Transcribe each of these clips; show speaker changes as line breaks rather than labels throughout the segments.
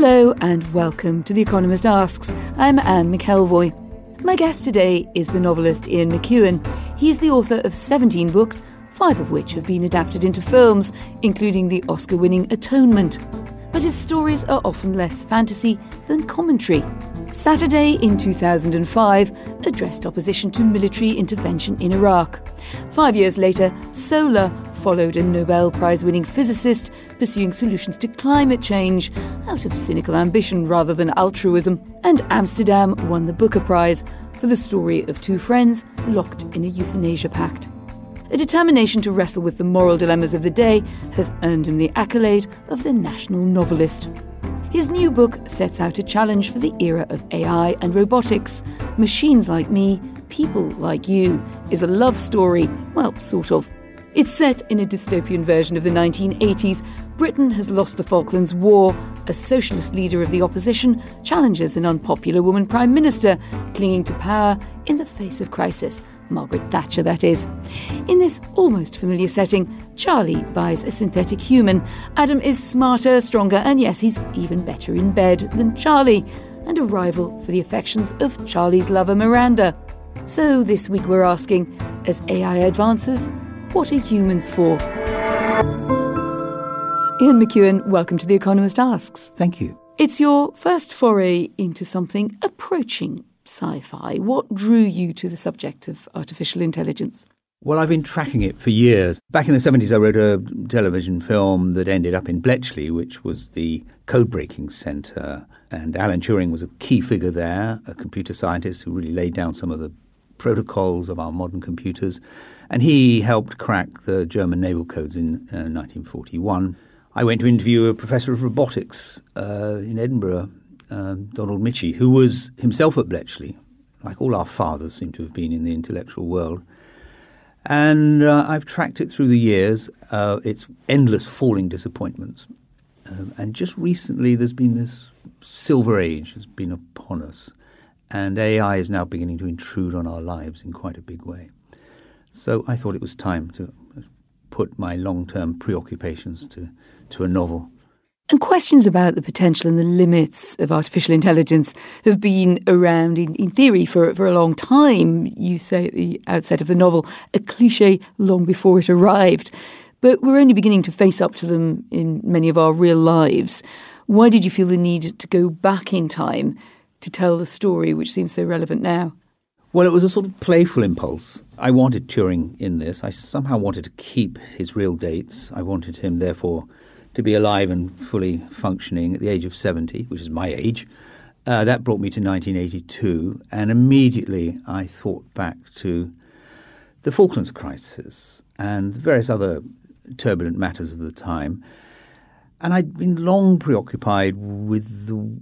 Hello and welcome to The Economist Asks. I'm Anne McElvoy. My guest today is the novelist Ian McEwan. He's the author of 17 books, five of which have been adapted into films, including the Oscar winning Atonement. But his stories are often less fantasy than commentary. Saturday in 2005 addressed opposition to military intervention in Iraq. Five years later, Solar followed a Nobel Prize winning physicist pursuing solutions to climate change out of cynical ambition rather than altruism. And Amsterdam won the Booker Prize for the story of two friends locked in a euthanasia pact. A determination to wrestle with the moral dilemmas of the day has earned him the accolade of the national novelist. His new book sets out a challenge for the era of AI and robotics. Machines Like Me, People Like You is a love story, well, sort of. It's set in a dystopian version of the 1980s. Britain has lost the Falklands War. A socialist leader of the opposition challenges an unpopular woman prime minister, clinging to power in the face of crisis. Margaret Thatcher, that is. In this almost familiar setting, Charlie buys a synthetic human. Adam is smarter, stronger, and yes, he's even better in bed than Charlie, and a rival for the affections of Charlie's lover Miranda. So this week we're asking as AI advances, what are humans for? Ian McEwan, welcome to The Economist Asks.
Thank you.
It's your first foray into something approaching sci fi. What drew you to the subject of artificial intelligence?
Well, I've been tracking it for years. Back in the 70s, I wrote a television film that ended up in Bletchley, which was the code breaking centre. And Alan Turing was a key figure there, a computer scientist who really laid down some of the protocols of our modern computers. And he helped crack the German naval codes in uh, 1941. I went to interview a professor of robotics uh, in Edinburgh, um, Donald Michie, who was himself at Bletchley, like all our fathers seem to have been in the intellectual world. And uh, I've tracked it through the years, uh, its endless falling disappointments. Um, and just recently, there's been this silver age has been upon us, and AI is now beginning to intrude on our lives in quite a big way. So I thought it was time to put my long-term preoccupations to to a novel.
And questions about the potential and the limits of artificial intelligence have been around in, in theory for, for a long time. You say at the outset of the novel, a cliche long before it arrived. But we're only beginning to face up to them in many of our real lives. Why did you feel the need to go back in time to tell the story which seems so relevant now?
Well, it was a sort of playful impulse. I wanted Turing in this. I somehow wanted to keep his real dates. I wanted him, therefore, to be alive and fully functioning at the age of 70, which is my age. Uh, that brought me to 1982, and immediately I thought back to the Falklands crisis and various other turbulent matters of the time. And I'd been long preoccupied with the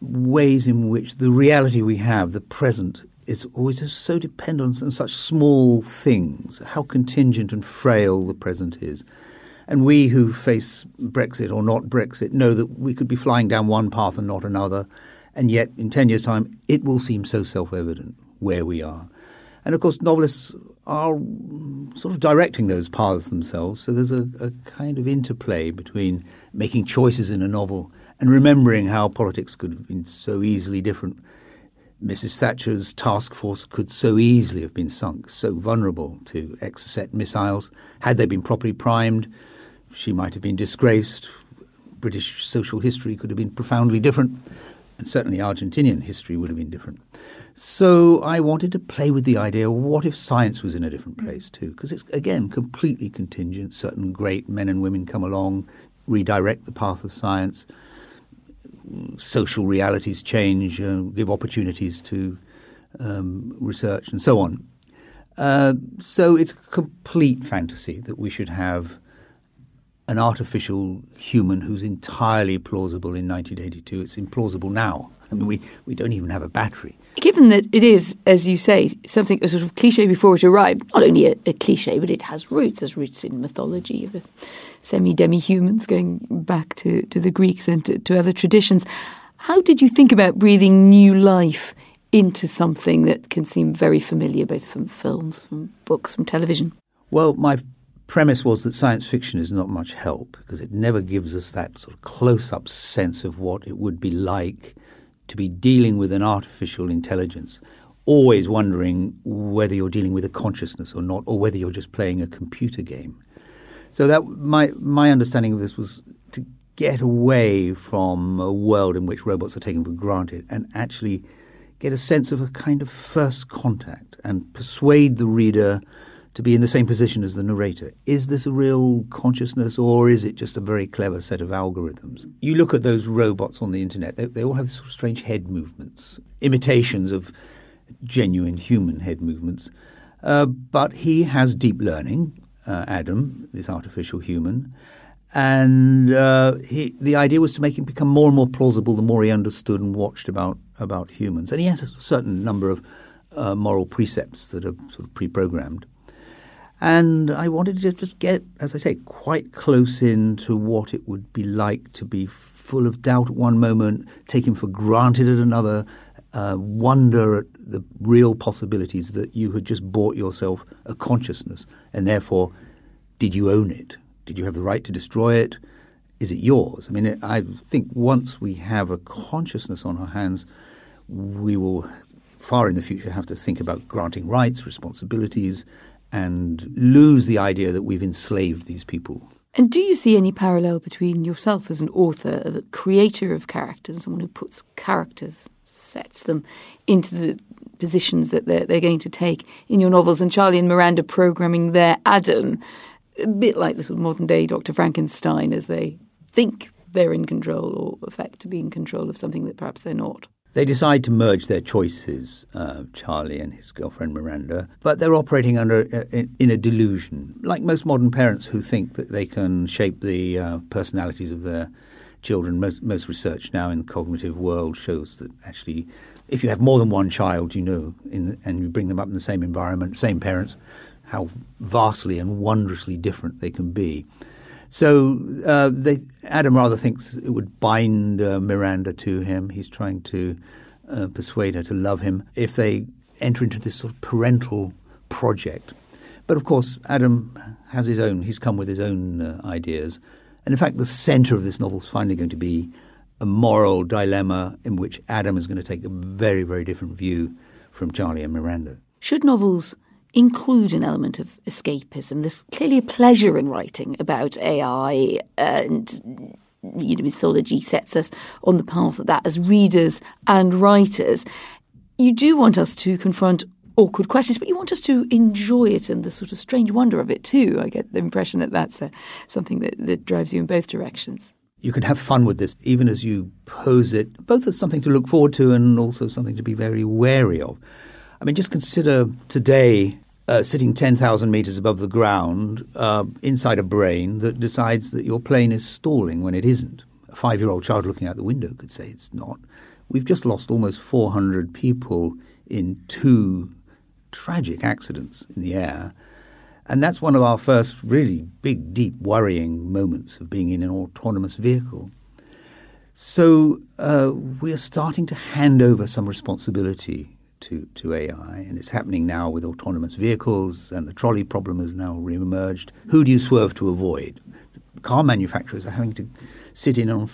ways in which the reality we have, the present, is always so dependent on such small things, how contingent and frail the present is. And we who face Brexit or not Brexit know that we could be flying down one path and not another. And yet, in 10 years' time, it will seem so self evident where we are. And of course, novelists are sort of directing those paths themselves. So there's a, a, kind of interplay between making choices in a novel and remembering how politics could have been so easily different. Mrs. Thatcher's task force could so easily have been sunk, so vulnerable to Exocet missiles, had they been properly primed she might have been disgraced. British social history could have been profoundly different, and certainly Argentinian history would have been different. So I wanted to play with the idea what if science was in a different place too? Because it's, again, completely contingent. Certain great men and women come along, redirect the path of science. Social realities change, uh, give opportunities to um, research, and so on. Uh, so it's a complete fantasy that we should have an artificial human who's entirely plausible in 1982. It's implausible now. I mean, we, we don't even have a battery.
Given that it is, as you say, something a sort of cliche before it arrived, not only a, a cliche, but it has roots, as roots in mythology the semi demi humans going back to, to the Greeks and to, to other traditions. How did you think about breathing new life into something that can seem very familiar, both from films, from books, from television?
Well, my premise was that science fiction is not much help because it never gives us that sort of close up sense of what it would be like to be dealing with an artificial intelligence, always wondering whether you're dealing with a consciousness or not, or whether you're just playing a computer game. So that my my understanding of this was to get away from a world in which robots are taken for granted and actually get a sense of a kind of first contact and persuade the reader to be in the same position as the narrator. Is this a real consciousness or is it just a very clever set of algorithms? You look at those robots on the internet, they, they all have sort of strange head movements, imitations of genuine human head movements. Uh, but he has deep learning, uh, Adam, this artificial human. And uh, he, the idea was to make him become more and more plausible the more he understood and watched about, about humans. And he has a certain number of uh, moral precepts that are sort of pre programmed. And I wanted to just get, as I say, quite close in to what it would be like to be full of doubt at one moment, taken for granted at another, uh, wonder at the real possibilities that you had just bought yourself a consciousness, and therefore, did you own it? Did you have the right to destroy it? Is it yours? I mean, I think once we have a consciousness on our hands, we will far in the future have to think about granting rights, responsibilities, and lose the idea that we've enslaved these people.
And do you see any parallel between yourself as an author, a creator of characters, someone who puts characters, sets them into the positions that they're, they're going to take in your novels, and Charlie and Miranda programming their Adam, a bit like the sort of modern day Dr. Frankenstein, as they think they're in control or affect to be in control of something that perhaps they're not?
They decide to merge their choices, uh, Charlie and his girlfriend Miranda, but they're operating under uh, in, a delusion, like most modern parents who think that they can shape the uh, personalities of their children. Most, most research now in the cognitive world shows that actually, if you have more than one child, you know, the, and you bring them up in the same environment, same parents, how vastly and wondrously different they can be. So uh, they, Adam rather thinks it would bind uh, Miranda to him. He's trying to uh, persuade her to love him if they enter into this sort of parental project. But of course, Adam has his own, he's come with his own uh, ideas. And in fact, the center of this novel is finally going to be a moral dilemma in which Adam is going to take a very, very different view from Charlie and Miranda.
Should novels include an element of escapism. There's clearly a pleasure in writing about AI and you know, mythology sets us on the path of that as readers and writers. You do want us to confront awkward questions, but you want us to enjoy it and the sort of strange wonder of it too. I get the impression that that's uh, something that, that drives you in both directions.
You can have fun with this, even as you pose it, both as something to look forward to and also something to be very wary of. I mean, just consider today uh, sitting 10,000 meters above the ground uh, inside a brain that decides that your plane is stalling when it isn't. A five year old child looking out the window could say it's not. We've just lost almost 400 people in two tragic accidents in the air. And that's one of our first really big, deep, worrying moments of being in an autonomous vehicle. So uh, we're starting to hand over some responsibility to, to AI, and it's happening now with autonomous vehicles, and the trolley problem has now re-emerged. Who do you swerve to avoid? The car manufacturers are having to sit in on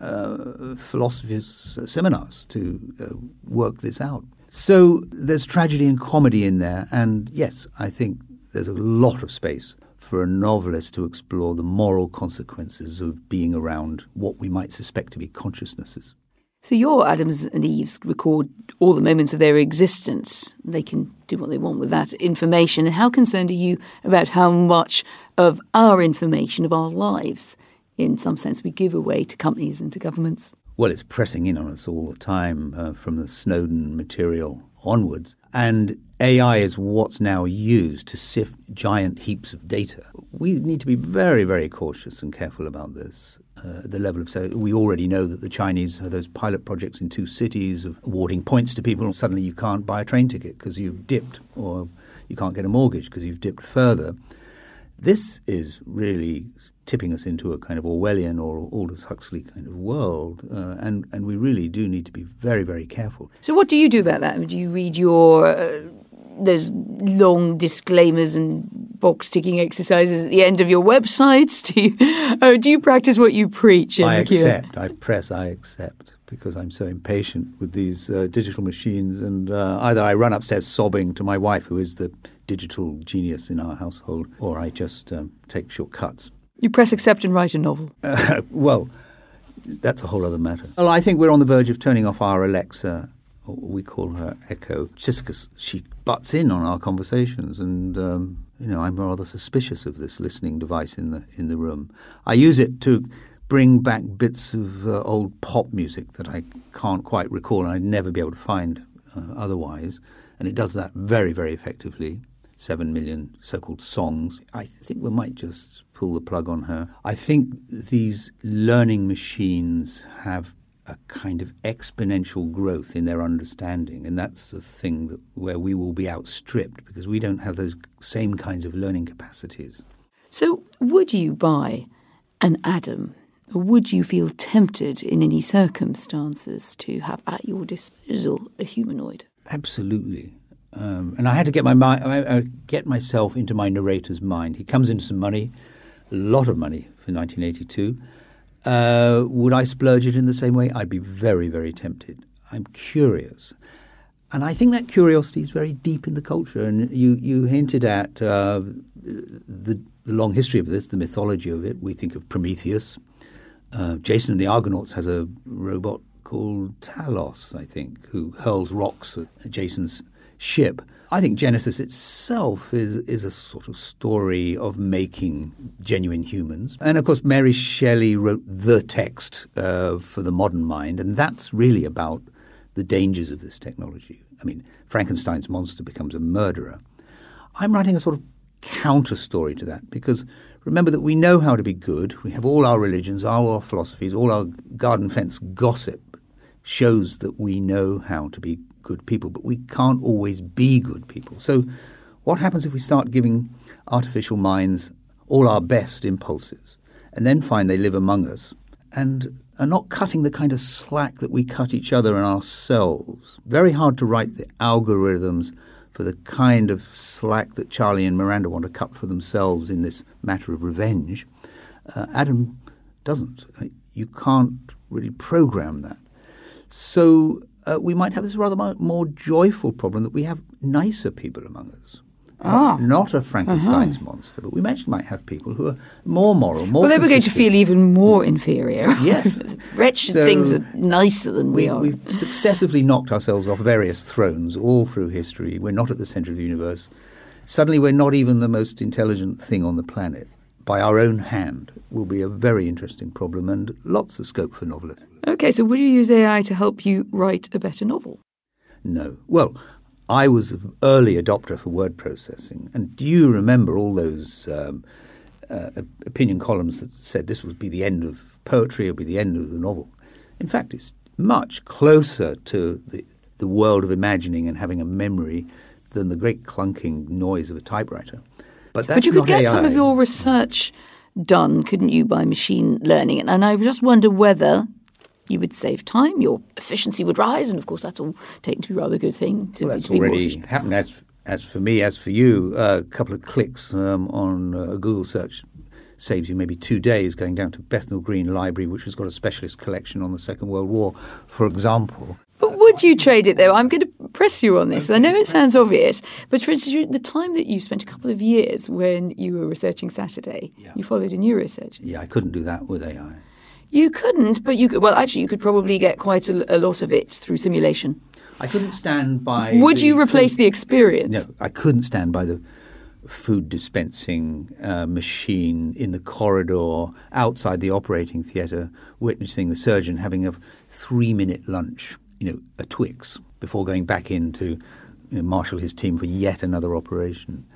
uh, philosophers' seminars to uh, work this out. So there's tragedy and comedy in there, and yes, I think there's a lot of space for a novelist to explore the moral consequences of being around what we might suspect to be consciousnesses.
So your Adams and Eves record all the moments of their existence. They can do what they want with that information. And how concerned are you about how much of our information, of our lives, in some sense, we give away to companies and to governments?
Well, it's pressing in on us all the time uh, from the Snowden material onwards. And AI is what's now used to sift giant heaps of data. We need to be very, very cautious and careful about this. Uh, the level of so we already know that the Chinese have those pilot projects in two cities of awarding points to people. Suddenly, you can't buy a train ticket because you've dipped, or you can't get a mortgage because you've dipped further. This is really tipping us into a kind of Orwellian or Aldous Huxley kind of world, uh, and and we really do need to be very very careful.
So, what do you do about that? Do you read your uh, those long disclaimers and box ticking exercises at the end of your websites? Do you, oh, do you practice what you preach?
I accept. I press. I accept because I'm so impatient with these uh, digital machines, and uh, either I run upstairs sobbing to my wife, who is the digital genius in our household, or I just um, take shortcuts.
You press accept and write a novel.
Uh, well, that's a whole other matter. Well, I think we're on the verge of turning off our Alexa. We call her Echo, just because she butts in on our conversations, and um, you know I'm rather suspicious of this listening device in the in the room. I use it to bring back bits of uh, old pop music that I can't quite recall, and I'd never be able to find uh, otherwise, and it does that very very effectively seven million so-called songs. I think we might just pull the plug on her. I think these learning machines have a kind of exponential growth in their understanding, and that's the thing that where we will be outstripped because we don't have those same kinds of learning capacities.
So, would you buy an Adam? Or would you feel tempted in any circumstances to have at your disposal a humanoid?
Absolutely. Um, and I had to get my mind, I, get myself into my narrator's mind. He comes into some money, a lot of money for 1982. Uh, would I splurge it in the same way? I'd be very, very tempted. I'm curious. And I think that curiosity is very deep in the culture. And you, you hinted at uh, the, long history of this, the mythology of it. We think of Prometheus. Uh, Jason and the Argonauts has a robot called Talos, I think, who hurls rocks at Jason's ship. I think Genesis itself is, is a sort of story of making genuine humans. And of course, Mary Shelley wrote the text uh, for the modern mind, and that's really about the dangers of this technology. I mean, Frankenstein's monster becomes a murderer. I'm writing a sort of counter story to that because remember that we know how to be good. We have all our religions, all our philosophies, all our garden fence gossip shows that we know how to be good people, but we can't always be good people. So, what happens if we start giving artificial minds all our best impulses and then find they live among us and are not cutting the kind of slack that we cut each other and ourselves? Very hard to write the algorithms for the kind of slack that Charlie and Miranda want to cut for themselves in this matter of revenge. Uh, Adam doesn't. You can't really program that. So uh, we might have this rather more joyful problem that we have nicer people among us. Ah. Not, a Frankenstein's uh-huh. monster, but we actually might have people who are more moral, more.
Well,
they were
going to feel even more inferior.
Yes,
wretched so things are nicer than we, we, are.
We've successively knocked ourselves off various thrones all through history. We're not at the centre of the universe. Suddenly, we're not even the most intelligent thing on the planet by our own hand will be a very interesting problem and lots of scope for novelists.
Okay, so would you use AI to help you write a better novel?
No. Well, I was an early adopter for word processing. And do you remember all those um, uh, opinion columns that said this would be the end of poetry, it would be the end of the novel? In fact, it's much closer to the, the world of imagining and having a memory than the great clunking noise of a typewriter. But,
but you could get AI. some of your research done, couldn't you, by machine learning? And I just wonder whether you would save time, your efficiency would rise, and of course that's all taken to be a rather good thing. To,
well, that's already happened. As as for me, as for you, uh, a couple of clicks um, on a Google search saves you maybe two days going down to Bethnal Green Library, which has got a specialist collection on the Second World War, for example.
But would you trade it though? I'm going to press you on this. I know it sounds obvious, but for instance, the time that you spent a couple of years when you were researching Saturday, yeah. you followed a new research.
Yeah, I couldn't do that with AI.
You couldn't, but you could. Well, actually, you could probably get quite a, a lot of it through simulation.
I couldn't stand by.
Would you replace the experience?
No, I couldn't stand by the food dispensing uh, machine in the corridor outside the operating theatre, witnessing the surgeon having a three minute lunch, you know, a Twix, before going back in to you know, marshal his team for yet another operation.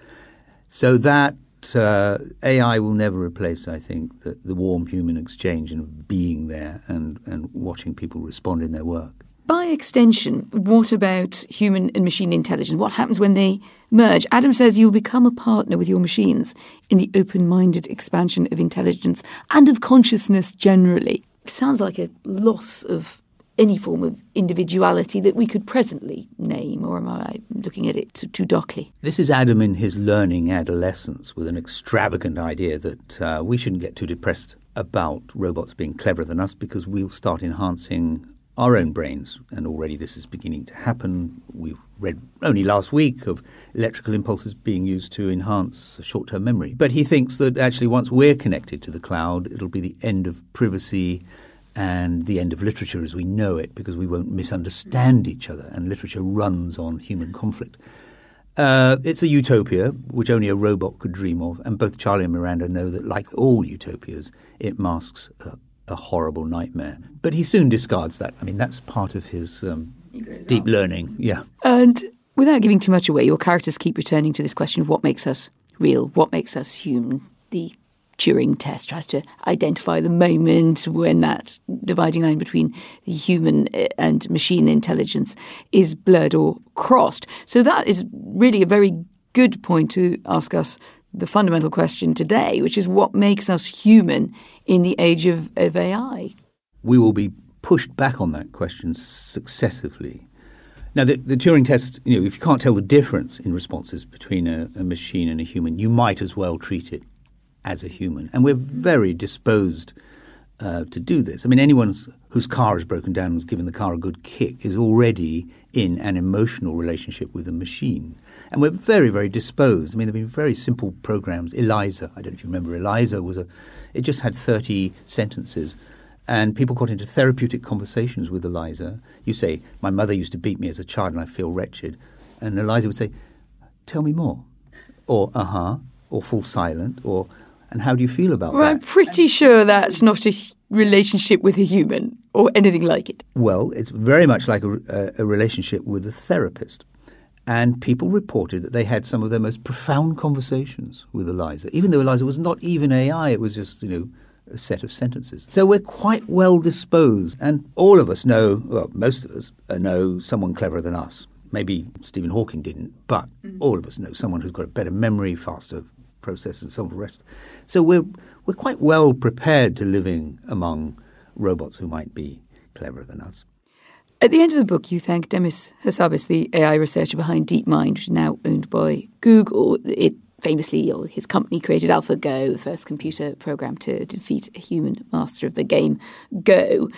So that uh, AI will never replace, I think, the, the warm human exchange and being there and, and watching people respond in their work.
By extension, what about human and machine intelligence? What happens when they merge? Adam says you'll become a partner with your machines in the open minded expansion of intelligence and of consciousness generally. It sounds like a loss of any form of individuality that we could presently name, or am I looking at it too, too darkly?
This is Adam in his learning adolescence with an extravagant idea that uh, we shouldn't get too depressed about robots being cleverer than us because we'll start enhancing our own brains, and already this is beginning to happen. We've read only last week of electrical impulses being used to enhance short term memory. But he thinks that actually, once we're connected to the cloud, it'll be the end of privacy and the end of literature as we know it because we won't misunderstand each other, and literature runs on human conflict. Uh, it's a utopia which only a robot could dream of, and both Charlie and Miranda know that, like all utopias, it masks a a horrible nightmare. But he soon discards that. I mean, that's part of his um, deep learning. Yeah.
And without giving too much away, your characters keep returning to this question of what makes us real, what makes us human. The Turing test tries to identify the moment when that dividing line between human uh, and machine intelligence is blurred or crossed. So that is really a very good point to ask us the fundamental question today, which is what makes us human in the age of, of AI?
We will be pushed back on that question successively. Now, the, the, Turing test, you know, if you can't tell the difference in responses between a, a, machine and a human, you might as well treat it as a human. And we're very disposed uh, to do this. I mean, anyone whose car is broken down and has given the car a good kick is already in an emotional relationship with a machine. And we're very, very disposed. I mean, there have been very simple programs. Eliza, I don't know if you remember, Eliza was a, it just had 30 sentences. And people got into therapeutic conversations with Eliza. You say, My mother used to beat me as a child and I feel wretched. And Eliza would say, Tell me more. Or, uh huh, or fall silent, or, and how do you feel about
well,
that?
I'm pretty sure that's not a relationship with a human or anything like it.
Well, it's very much like a, a relationship with a therapist. And people reported that they had some of their most profound conversations with Eliza, even though Eliza was not even AI, it was just, you know, a set of sentences. So we're quite well disposed. And all of us know, well, most of us know someone cleverer than us. Maybe Stephen Hawking didn't, but mm. all of us know someone who's got a better memory, faster processors, and some of the rest. So we're, we're quite well prepared to living among robots who might be cleverer than us.
At the end of the book, you thank Demis Hassabis, the AI researcher behind DeepMind, which is now owned by Google. It famously, or his company created AlphaGo, the first computer program to defeat a human master of the game Go.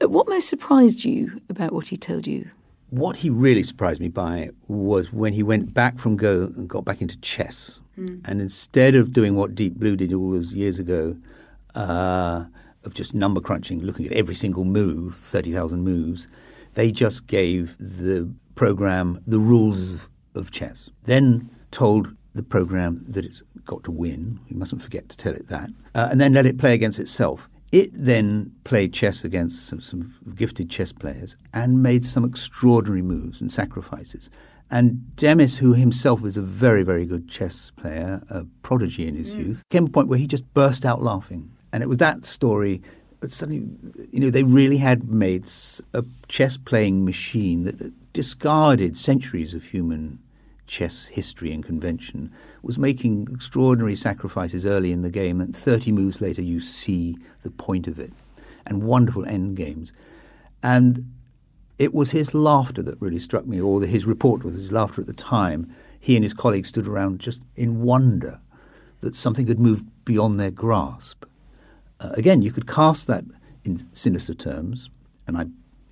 What most surprised you about what he told you?
What he really surprised me by was when he went back from Go and got back into chess. Mm. And instead of doing what Deep Blue did all those years ago, uh, of just number crunching, looking at every single move, 30,000 moves, they just gave the program the rules of, of chess. Then told the program that it's got to win. You mustn't forget to tell it that. Uh, and then let it play against itself. It then played chess against some, some, gifted chess players and made some extraordinary moves and sacrifices. And Demis, who himself was a very, very good chess player, a prodigy in his mm. youth, came to a point where he just burst out laughing. And it was that story but suddenly, you know, they really had made a chess playing machine that discarded centuries of human chess history and convention, was making extraordinary sacrifices early in the game, and 30 moves later, you see the point of it, and wonderful end games. And it was his laughter that really struck me, or his report was his laughter at the time. He and his colleagues stood around just in wonder that something had moved beyond their grasp. Uh, again, you could cast that in sinister terms, and I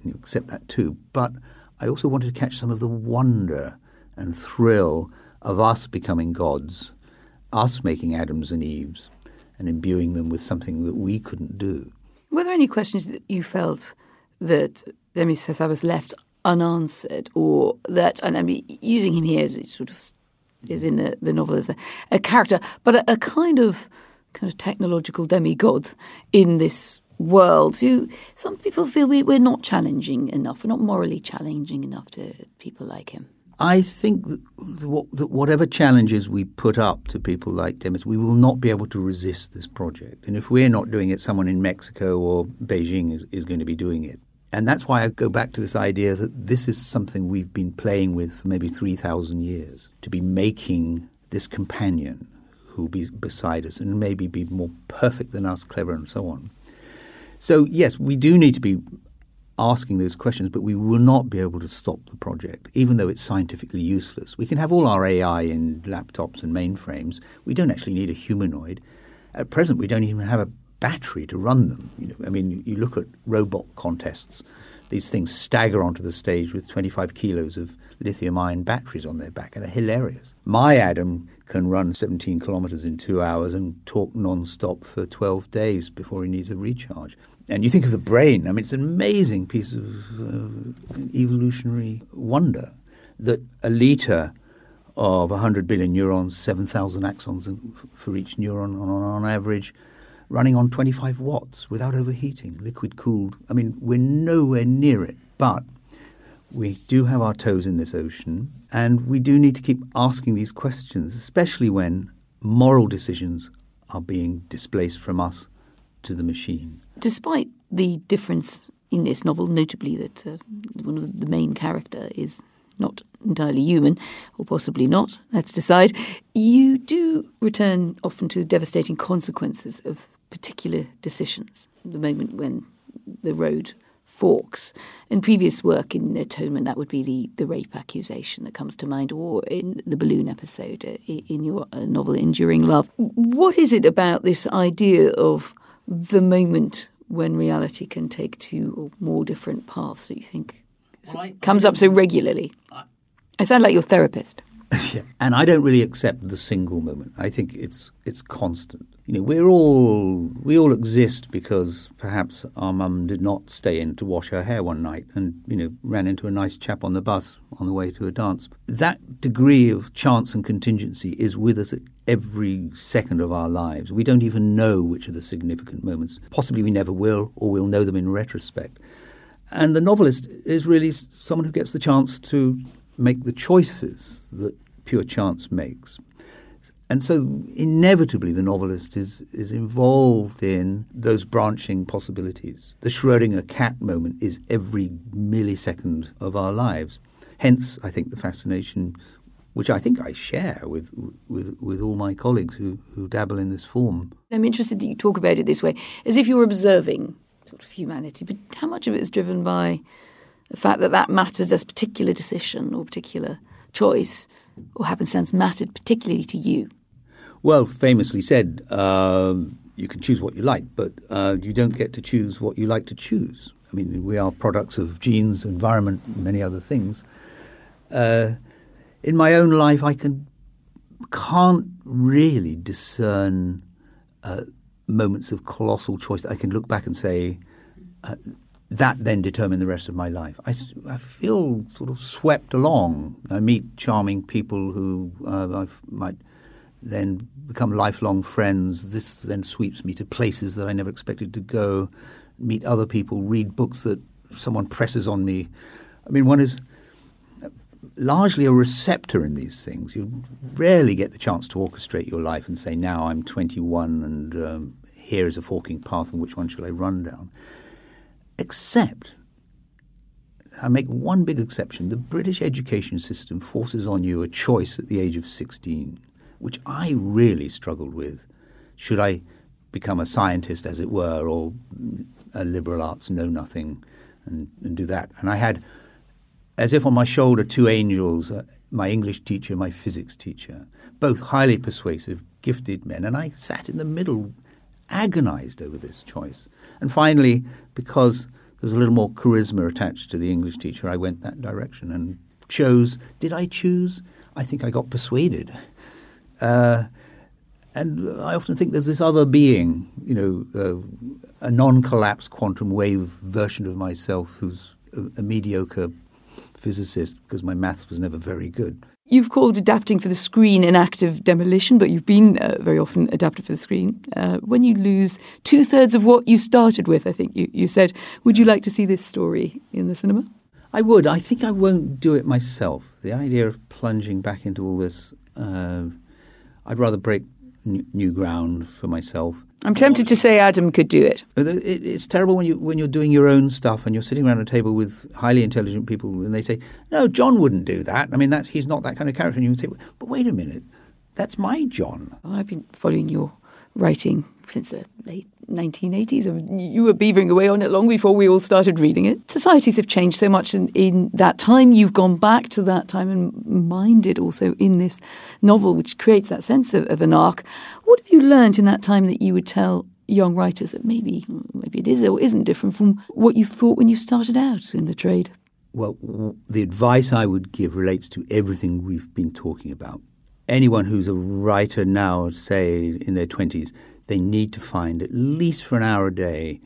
you know, accept that too. But I also wanted to catch some of the wonder and thrill of us becoming gods, us making Adams and Eves, and imbuing them with something that we couldn't do.
Were there any questions that you felt that Demis was left unanswered, or that, and I'm using him here as sort of is in the, the novel as a, a character, but a, a kind of kind of technological demigod in this world who some people feel we, we're not challenging enough, we're not morally challenging enough to people like him.
I think that whatever challenges we put up to people like Demis, we will not be able to resist this project. And if we're not doing it, someone in Mexico or Beijing is, is going to be doing it. And that's why I go back to this idea that this is something we've been playing with for maybe 3,000 years to be making this companion who'll be beside us and maybe be more perfect than us, clever, and so on. So, yes, we do need to be asking those questions, but we will not be able to stop the project, even though it's scientifically useless. We can have all our AI in laptops and mainframes. We don't actually need a humanoid. At present, we don't even have a battery to run them. You know, I mean, you look at robot contests; these things stagger onto the stage with 25 kilos of lithium-ion batteries on their back, and they're hilarious. My Adam can run 17 kilometers in two hours and talk non-stop for 12 days before he needs a recharge. And you think of the brain, I mean, it's an amazing piece of uh, evolutionary wonder that a litre of 100 billion neurons, 7,000 axons for each neuron on, on average, running on 25 watts without overheating, liquid cooled. I mean, we're nowhere near it, but we do have our toes in this ocean, and we do need to keep asking these questions, especially when moral decisions are being displaced from us to the machine.
Despite the difference in this novel, notably that uh, one of the main character is not entirely human, or possibly not, let's decide, you do return often to the devastating consequences of particular decisions. The moment when the road forks. In previous work in Atonement, that would be the, the rape accusation that comes to mind, or in the balloon episode uh, in your uh, novel Enduring Love. What is it about this idea of the moment when reality can take two or more different paths that you think well, I, comes I, up so regularly? I, I sound like your therapist.
yeah. And I don't really accept the single moment. I think it's it's constant. You know, we're all we all exist because perhaps our mum did not stay in to wash her hair one night and, you know, ran into a nice chap on the bus on the way to a dance. That degree of chance and contingency is with us at every second of our lives. We don't even know which are the significant moments. Possibly we never will, or we'll know them in retrospect. And the novelist is really someone who gets the chance to make the choices that pure chance makes. And so, inevitably, the novelist is, is involved in those branching possibilities. The Schrodinger cat moment is every millisecond of our lives. Hence, I think the fascination, which I think I share with, with, with all my colleagues who, who dabble in this form.
I'm interested that you talk about it this way, as if you're observing sort of humanity, but how much of it is driven by the fact that that matters as particular decision or particular choice or happenstance mattered particularly to you?
Well, famously said, uh, you can choose what you like, but uh, you don't get to choose what you like to choose. I mean, we are products of genes, environment, many other things. Uh, in my own life, I can can't really discern uh, moments of colossal choice. I can look back and say, uh, that then determined the rest of my life. I, I feel sort of swept along. I meet charming people who uh, I might then become lifelong friends. This then sweeps me to places that I never expected to go. Meet other people, read books that someone presses on me. I mean, one is largely a receptor in these things. You rarely get the chance to orchestrate your life and say, now I'm 21 and um, here is a forking path and which one should I run down? Except, I make one big exception the British education system forces on you a choice at the age of 16, which I really struggled with. Should I become a scientist, as it were, or a liberal arts know nothing and, and do that? And I had, as if on my shoulder, two angels uh, my English teacher, my physics teacher, both highly persuasive, gifted men, and I sat in the middle, agonized over this choice. And finally, because there was a little more charisma attached to the English teacher, I went that direction and chose. Did I choose? I think I got persuaded. Uh, and I often think there's this other being, you know, uh, a non-collapsed quantum wave version of myself who's a, a mediocre physicist because my maths was never very good.
You've called adapting for the screen an act of demolition, but you've been uh, very often adapted for the screen. Uh, when you lose two thirds of what you started with, I think you, you said, would you like to see this story in the cinema?
I would. I think I won't do it myself. The idea of plunging back into all this, uh, I'd rather break n- new ground for myself.
I'm tempted to say Adam could do it.
It's terrible when you when you're doing your own stuff and you're sitting around a table with highly intelligent people and they say, "No, John wouldn't do that." I mean, that's he's not that kind of character. And you say, "But wait a minute, that's my John."
I've been following your writing since the late 1980s. You were beavering away on it long before we all started reading it. Societies have changed so much in, in that time. You've gone back to that time and minded also in this novel, which creates that sense of, of an arc. What have you learned in that time that you would tell young writers that maybe maybe it is or isn't different from what you thought when you started out in the trade?
Well, the advice I would give relates to everything we've been talking about. Anyone who's a writer now, say in their 20s, they need to find at least for an hour a day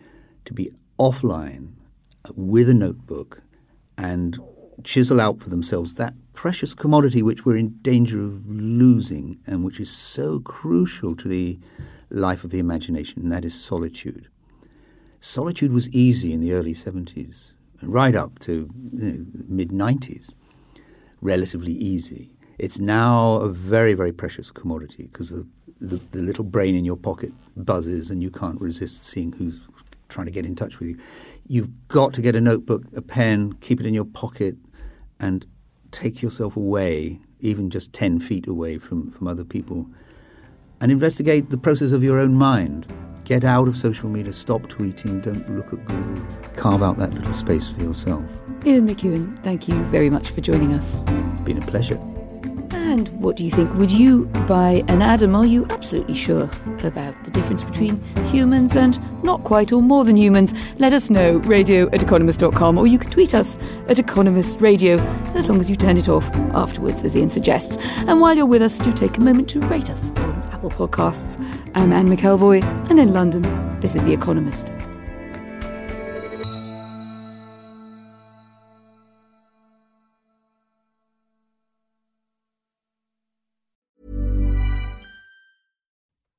to be offline with a notebook and chisel out for themselves that precious commodity which we're in danger of losing and which is so crucial to the life of the imagination, and that is solitude. Solitude was easy in the early 70s, right up to you know, mid 90s, relatively easy. It's now a very, very precious commodity because the the, the little brain in your pocket buzzes and you can't resist seeing who's trying to get in touch with you. You've got to get a notebook, a pen, keep it in your pocket, and take yourself away, even just 10 feet away from, from other people, and investigate the process of your own mind. Get out of social media, stop tweeting, don't look at Google. Carve out that little space for yourself.
Ian McEwan, thank you very much for joining us.
It's been a pleasure.
And what do you think? Would you buy an Adam? Are you absolutely sure about the difference between humans and not quite or more than humans? Let us know, radio at economist.com, or you can tweet us at Economist Radio, as long as you turn it off afterwards, as Ian suggests. And while you're with us, do take a moment to rate us on Apple Podcasts. I'm Anne McElvoy, and in London, this is The Economist.